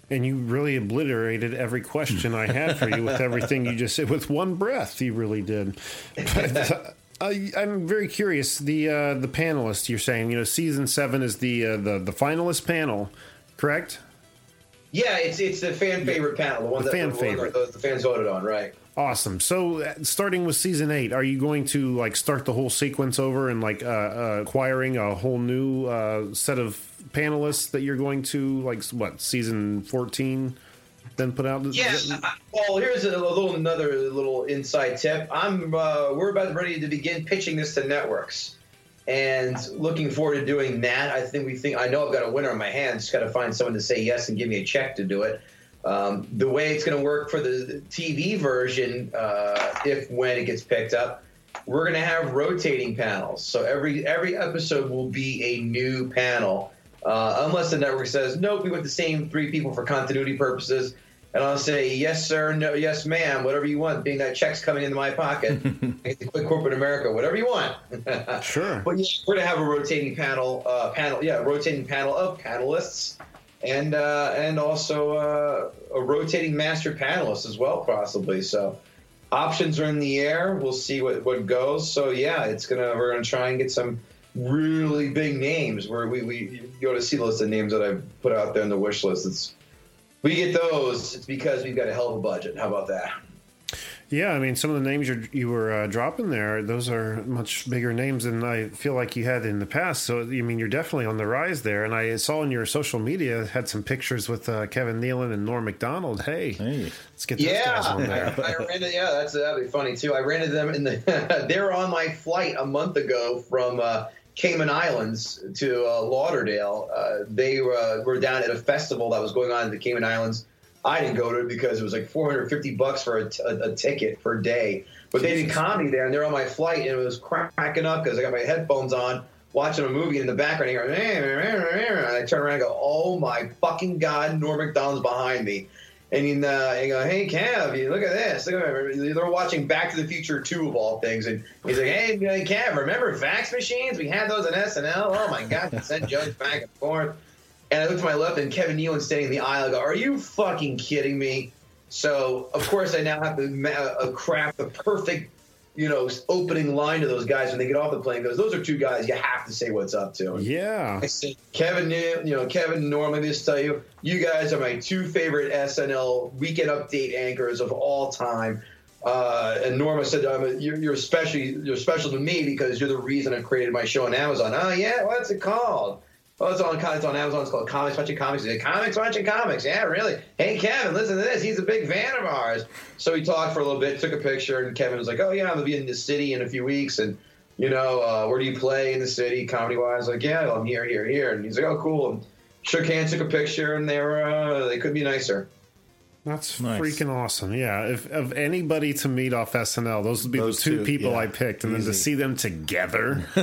And you really obliterated every question I had for you with everything you just said with one breath. You really did. But, uh, I, I'm very curious. The uh, the panelists you're saying, you know, season seven is the uh, the the finalist panel, correct? Yeah, it's it's the fan favorite panel, the one The that fan the, favorite. the, the fans voted on, right? Awesome. So, uh, starting with season eight, are you going to like start the whole sequence over and like uh, uh, acquiring a whole new uh, set of panelists that you're going to like what season fourteen then put out? Yeah. I- Well, here's a little another little inside tip. I'm uh, we're about ready to begin pitching this to networks, and looking forward to doing that. I think we think I know I've got a winner on my hands. Just got to find someone to say yes and give me a check to do it. Um, the way it's going to work for the TV version, uh, if when it gets picked up, we're going to have rotating panels. So every every episode will be a new panel, uh, unless the network says nope, we want the same three people for continuity purposes. And I'll say yes, sir, no, yes, ma'am, whatever you want. Being that check's coming into my pocket, I get to quit corporate America, whatever you want. Sure. But yeah, we're gonna have a rotating panel, uh, panel, yeah, rotating panel of panelists, and uh, and also uh, a rotating master panelist as well, possibly. So options are in the air. We'll see what what goes. So yeah, it's gonna we're gonna try and get some really big names. Where we we you go to see the list of names that I've put out there in the wish list. It's we get those. It's because we've got a hell of a budget. How about that? Yeah, I mean, some of the names you're, you were uh, dropping there, those are much bigger names than I feel like you had in the past. So, I mean, you're definitely on the rise there. And I saw on your social media had some pictures with uh, Kevin Nealon and Norm Macdonald. Hey, Hey. let's get those Yeah, guys on there. I, I ran into, yeah, that's that'd be funny too. I ran into them in the. they were on my flight a month ago from uh, Cayman Islands to uh, Lauderdale. Uh, they uh, were down at a festival that was going on in the Cayman Islands. I didn't go to it because it was like 450 bucks for a, t- a- ticket per day. But they did comedy there, and they're on my flight, and it was cracking up because I got my headphones on, watching a movie in the background. Here, and I turn around and go, "Oh my fucking god!" Norm Macdonald's behind me, and uh, and go, "Hey, Kev, you look at this. Look at. They're watching Back to the Future 2 of all things, and he's like, "Hey, Kev, remember fax machines? We had those in SNL. Oh my god, we sent jokes back and forth." And I look to my left, and Kevin Nealon standing in the aisle. I go, "Are you fucking kidding me?" So of course I now have to craft the perfect, you know, opening line to those guys when they get off the plane. goes, those are two guys you have to say what's up to. Yeah. I said, Kevin, you know, Kevin, normally just tell you, you guys are my two favorite SNL weekend update anchors of all time. Uh, and Norma said, um, you're, you're especially you're special to me because you're the reason I created my show on Amazon. Oh yeah, what's it called? Oh, it's on it's on Amazon. It's called Comics Watching Comics. Said, Comics Watching Comics. Yeah, really. Hey, Kevin, listen to this. He's a big fan of ours. So we talked for a little bit, took a picture, and Kevin was like, "Oh yeah, I'm gonna be in the city in a few weeks, and you know, uh, where do you play in the city, comedy wise?" Like, yeah, I'm here, here, here. And he's like, "Oh, cool." And shook hands, took a picture, and they were uh, they couldn't be nicer. That's Nice. freaking awesome. Yeah. If of anybody to meet off SNL, those would be Those the two, two, people yeah. I picked. And then to see them together.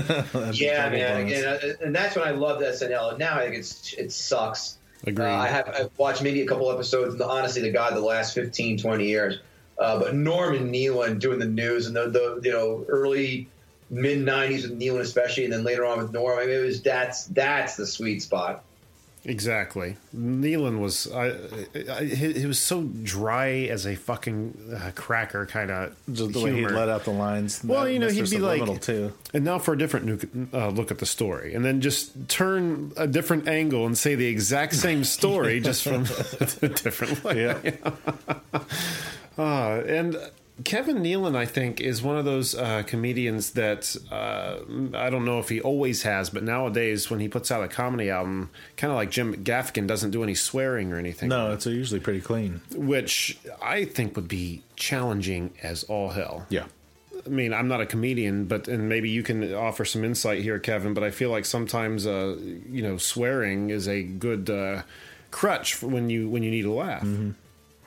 Yeah, man. bonus. Again, uh, and that's when I loved SNL. And now I think it's it sucks. Agreed. Uh, I have I've watched maybe a couple episodes, and honestly, to God, the last 15, 20 years. Uh, but Norm and Nealon doing the news and the, the you know early mid '90s with Nealon especially, and then later on with Norm. I mean, it was that's that's the sweet spot. Exactly. Nealon was I, I, he, he was so dry as a fucking uh, cracker kind of Just the way he let out the lines. Well, you know, Mr. he'd be like- too. And now for a different uh, look at the story, and then just turn a different angle and say the exact same story just from a different way. Yeah. Uh, and Kevin Nealon, I think, is one of those uh, comedians that uh, I don't know if he always has, but nowadays when he puts out a comedy album, kind of like Jim Gaffigan, doesn't do any swearing or anything. No, it's usually pretty clean. which I think would be challenging as all hell. Yeah. I mean, I'm not a comedian, but and maybe you can offer some insight here, Kevin. But I feel like sometimes, uh, you know, swearing is a good uh, crutch for when you when you need a laugh.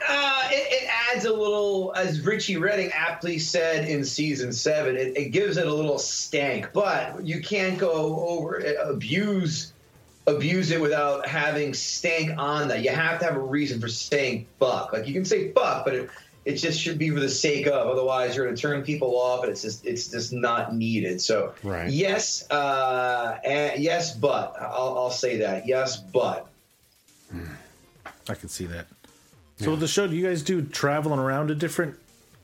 Uh, it, it adds a little, as Richie Redding aptly said in season seven, it, it gives it a little stank. But you can't go over abuse abuse it without having stank on that. You have to have a reason for saying fuck. Like you can say fuck, but it, it just should be for the sake of. Otherwise, you're going to turn people off, and it's just it's just not needed. So Right. yes, uh, and yes, but I'll, I'll say that yes, but. I can see that. So with the show, do you guys do traveling around to different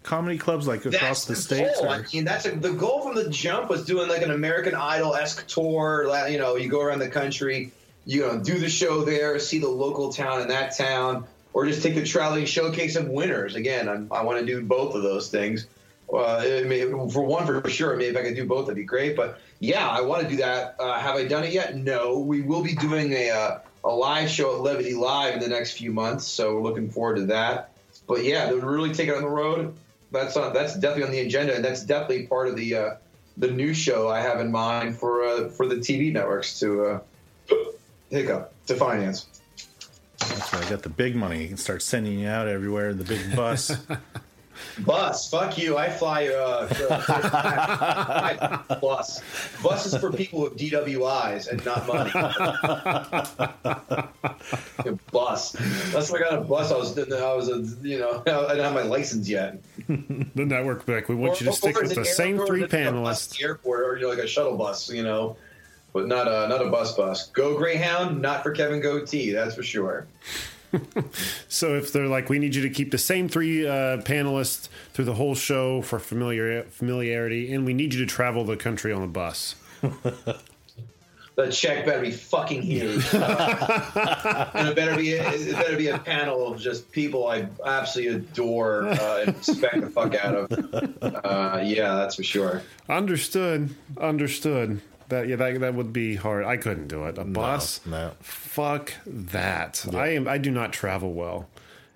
comedy clubs, like across the, states? Goal. or- I mean, that's a, the goal from the jump was doing like an American Idol esque tour. You know, you go around the country, you know, do the show there, see the local town in that town, or just take the traveling showcase of winners. Again, I'm, I want to do both of those things. Uh, it may, for one, for sure, maybe if I could do both, that'd be great. But yeah, I want to do that. Uh, have I done it yet? No. We will be doing a uh, a live show at Levity Live in the next few months, so we're looking forward to that. But yeah, to really take it on the road, that's on, that's definitely on the agenda, and that's definitely part of the uh, the new show I have in mind for uh, for the TV networks to uh, hiccup to finance. That's why I got the big money. You can start sending you out everywhere in the big bus. Bus, fuck you. I fly uh, I- bus. Bus is for people with DWIs and not money. bus. That's why I got a bus. I was, I was, a, you know, I didn't have my license yet. The network back. We want you to stick with the same three it's a bus panelists. the airport, or you know, like a shuttle bus, you know, but not a not a bus bus. Go Greyhound, not for Kevin Gootee, that's for sure. So if they're like, we need you to keep the same three uh, panelists through the whole show for familiar familiarity, and we need you to travel the country on a bus. The check better be fucking huge, and it better be it better be a panel of just people I absolutely adore uh, and respect the fuck out of. Uh, yeah, that's for sure. Understood. Understood. That yeah, that, that would be hard. I couldn't do it. A bus. no. Fuck that. I am. I do not travel well,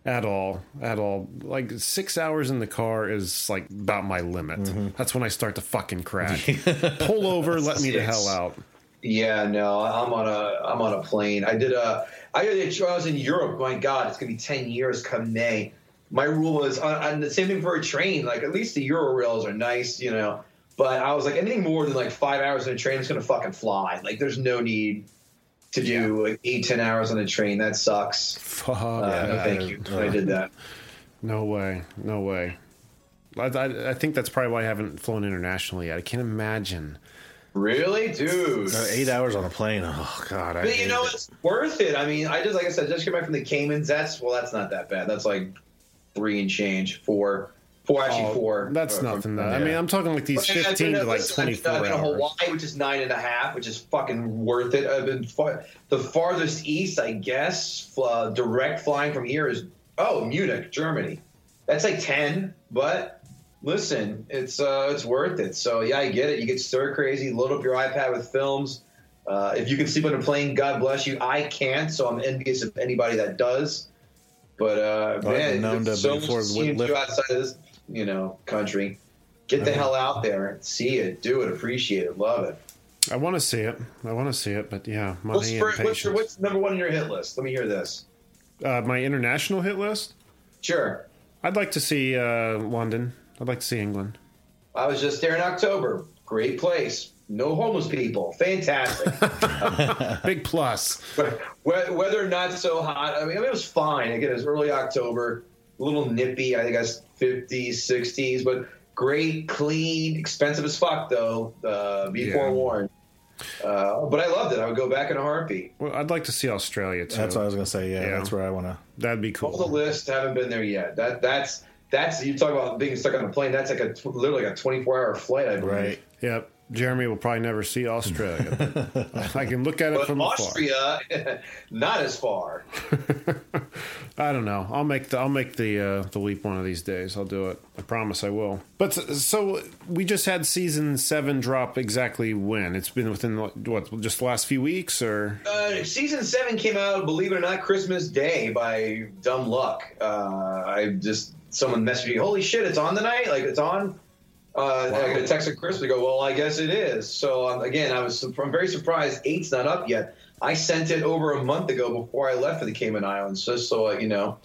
at all. At all. Like six hours in the car is like about my limit. Mm-hmm. That's when I start to fucking crash. Pull over. let me the hell out. Yeah, no, I'm on a I'm on a plane. I did a I did a, I was in Europe. My God, it's gonna be ten years come May. My rule is on, on the same thing for a train. Like at least the Euro rails are nice, you know. But I was like anything more than like five hours on a train is gonna fucking fly. Like there's no need to do like eight ten hours on a train. That sucks. Fuck. Uh, no, thank you. I did that. No way. No way. I, I, I think that's probably why I haven't flown internationally yet. I can't imagine. Really, dude. Uh, eight hours on a plane. Oh God! I But you know, it. it's worth it. I mean, I just like I said, just came back from the Caymans. That's well, that's not that bad. That's like three and change, four, four actually Oh, four. That's uh, nothing. Though. I mean, I'm talking like these But I've 15 been to like listen, I've 24 been hours. Hawaii, which is nine and a half, which is fucking worth it. I've been far, the farthest east, I guess. Uh, direct flying from here is oh Munich, Germany. That's like ten, but listen, it's uh, it's worth it. So yeah, I get it. You get stir crazy, load up your iPad with films. Uh, if you can sleep on a plane, God bless you. I can't, so I'm envious of anybody that does. But uh, Well, man, known to so much to lift- outside of this, you know, country. Get the hell out there, see it, do it, appreciate it, love it. I want to see it. I want to see it, but yeah, What's, money for, and what's, your, what's number one on your hit list? Let me hear this. Uh, my international hit list. Sure. I'd like to see uh, London. I'd like to see England. I was just there in October. Great place. No homeless people. Fantastic. Big plus. weather not so hot. I mean, it was fine. Again, it was early October. A little nippy. I think I was 50s, 60s, but great, clean, expensive as fuck, though. Uh, be Yeah. forewarned. Uh, but I loved it. I would go back in a heartbeat. Well, I'd like to see Australia too. That's what I was gonna say. Yeah, Yeah. that's where I want to. That'd be cool. Pull the cool. list. Haven't been there yet. That that's that's you talk about being stuck on a plane. That's like a literally like a 24 hour flight. I believe. Right. Yep. Jeremy will probably never see Australia. but I can look at it But from Austria, not as far. I don't know. I'll make the I'll make the uh, the leap one of these days. I'll do it. I promise I will. But so we just had season seven drop exactly when? It's been within what just the last few weeks or Uh, season seven came out, believe it or not, Christmas Day by dumb luck. Uh, I just someone messaged me, "Holy shit, it's on tonight! Like it's on." Uh, I got a text at Christmas. I go, "Well, I guess it is." So um, again, I was I'm very surprised eight's not up yet. I sent it over a month ago before I left for the Cayman Islands, just so uh, you know,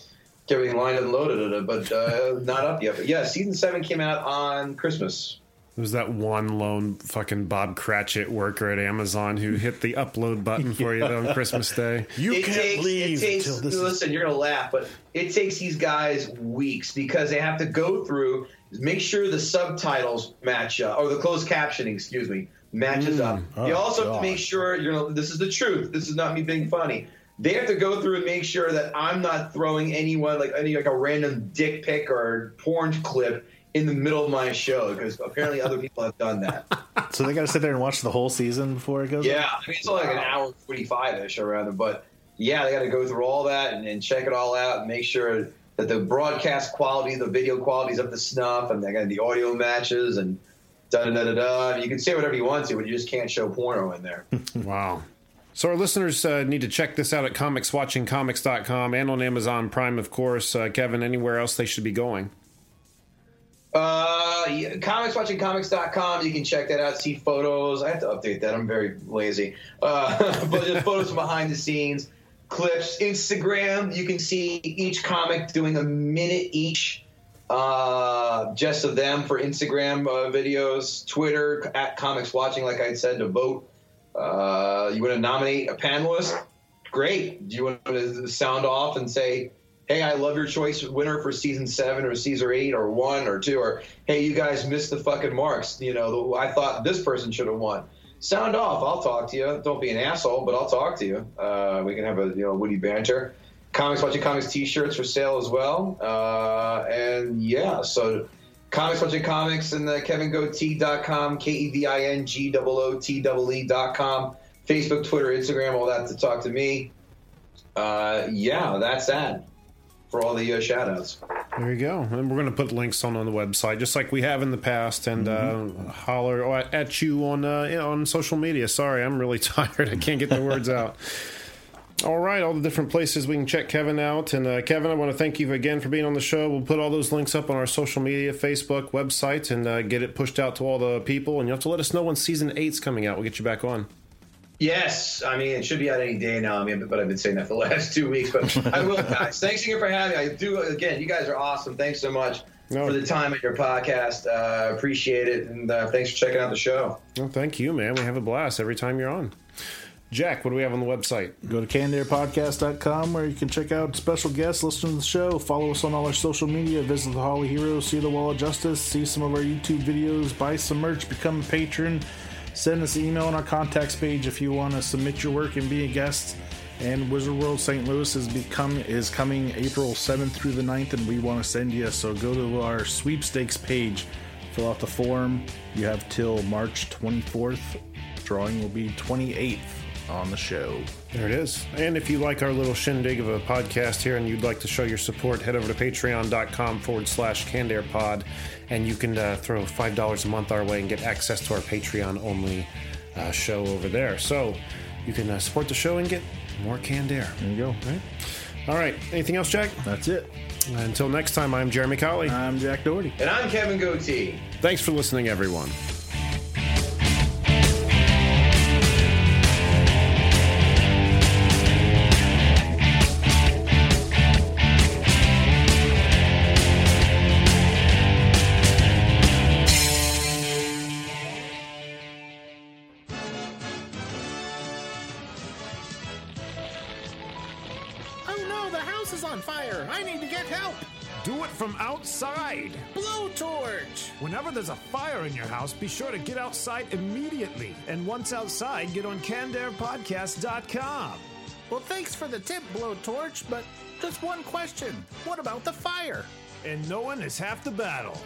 get everything lined and loaded, but uh, not up yet. But yeah, season seven came out on Christmas. It was that one lone fucking Bob Cratchit worker at Amazon who hit the upload button for you on Christmas Day. You it can't takes, leave it takes, until this is listen, you're gonna laugh, but it takes these guys weeks because they have to go through, make sure the subtitles match up, or the closed captioning, excuse me, matches up. Mm. Oh, you also have to make sure you're. Gonna, this is the truth. This is not me being funny. They have to go through and make sure that I'm not throwing anyone like any like a random dick pic or porn clip in the middle of my show because apparently other people have done that. So they got to sit there and watch the whole season before it goes. Yeah, I mean, it's only like an hour 45 ish or rather, but yeah, they got to go through all that and, and check it all out and make sure that the broadcast quality, the video quality is up to snuff, and they got the audio matches and da da da da da. You can say whatever you want to, but you just can't show porno in there. Wow. So our listeners uh, need to check this out at comicswatchingcomics.com and on Amazon Prime, of course. Uh, Kevin, anywhere else they should be going? Uh, yeah, comicswatchingcomics.com. You can check that out. See photos. I have to update that. I'm very lazy. Uh, but just photos from behind the scenes, clips. Instagram. You can see each comic doing a minute each. Uh, just of them for Instagram uh, videos. Twitter at Comics Watching, like I said, to vote. Uh, you want to nominate a panelist? Great. Do you want to sound off and say, hey, I love your choice winner for season seven or season eight or one or two, or hey, you guys missed the fucking marks. You know, I thought this person should have won. Sound off. I'll talk to you. Don't be an asshole, but I'll talk to you. Uh, we can have a you know witty banter. Comics Watching Comics T-shirts for sale as well. Uh, and yeah, so Comics Watching Comics and the KevinGootee.com, K E V I N G O O T E E.com, Facebook, Twitter, Instagram, all that to talk to me. Uh, yeah, that's that for all the uh, shout outs. There you go. And we're going to put links on on the website, just like we have in the past, and uh, holler at, at you on uh, on social media. Sorry, I'm really tired. I can't get the words out. All right, all the different places we can check Kevin out. And uh, Kevin, I want to thank you again for being on the show. We'll put all those links up on our social media, Facebook, website, and uh, get it pushed out to all the people. And you have to let us know when season eight's coming out. We'll get you back on. Yes, I mean it should be out any day now. I mean, but I've been saying that for the last two weeks. But I will, guys. Thanks again for having me. I do again. You guys are awesome. Thanks so much No. for the time at your podcast. Uh, appreciate it, and uh, thanks for checking out the show. Well, thank you, man. We have a blast every time you're on. Jack, what do we have on the website? Go to candairpodcast.com where you can check out special guests, listen to the show, follow us on all our social media, visit the Holly Heroes, see the Wall of Justice, see some of our YouTube videos, buy some merch, become a patron, send us an email on our contacts page if you want to submit your work and be a guest. And Wizard World St. Louis is become is coming April 7th through the 9th, and we want to send you. So go to our sweepstakes page, fill out the form. You have till March 24th. Drawing will be 28th on the show. There it is. And if you like our little shindig of a podcast here and you'd like to show your support, head over to patreon.com forward slash candairpod and you can uh, throw $5 a month our way and get access to our Patreon only uh, show over there. So you can uh, support the show and get more canned air. There you go. Right? All right. Anything else, Jack? That's it. Until next time, I'm Jeremy Colley. I'm Jack Doherty. And I'm Kevin Gootee. Thanks for listening, everyone. Whenever there's a fire in your house, be sure to get outside immediately. And once outside, get on CandairPodcast.com. Well, thanks for the tip, Blowtorch, but just one question. What about the fire? And no one is half the battle.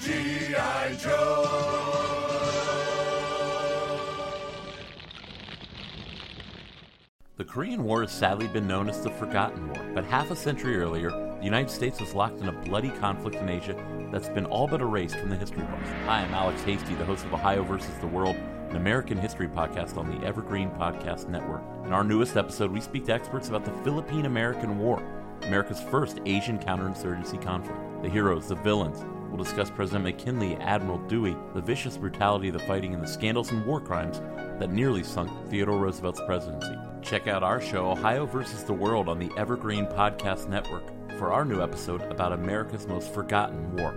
G.I. Joe! The Korean War has sadly been known as the Forgotten War, but half a century earlier, the United States was locked in a bloody conflict in Asia that's been all but erased from the history books. Hi, I'm Alex Hasty, the host of Ohio versus the World, an American history podcast on the Evergreen Podcast Network. In our newest episode, we speak to experts about the Philippine American War, America's first Asian counterinsurgency conflict. The heroes, the villains, We'll discuss President McKinley, Admiral Dewey, the vicious brutality of the fighting, and the scandals and war crimes that nearly sunk Theodore Roosevelt's presidency. Check out our show, Ohio versus the World, on the Evergreen Podcast Network for our new episode about America's most forgotten war.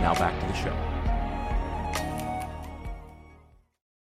Now back to the show.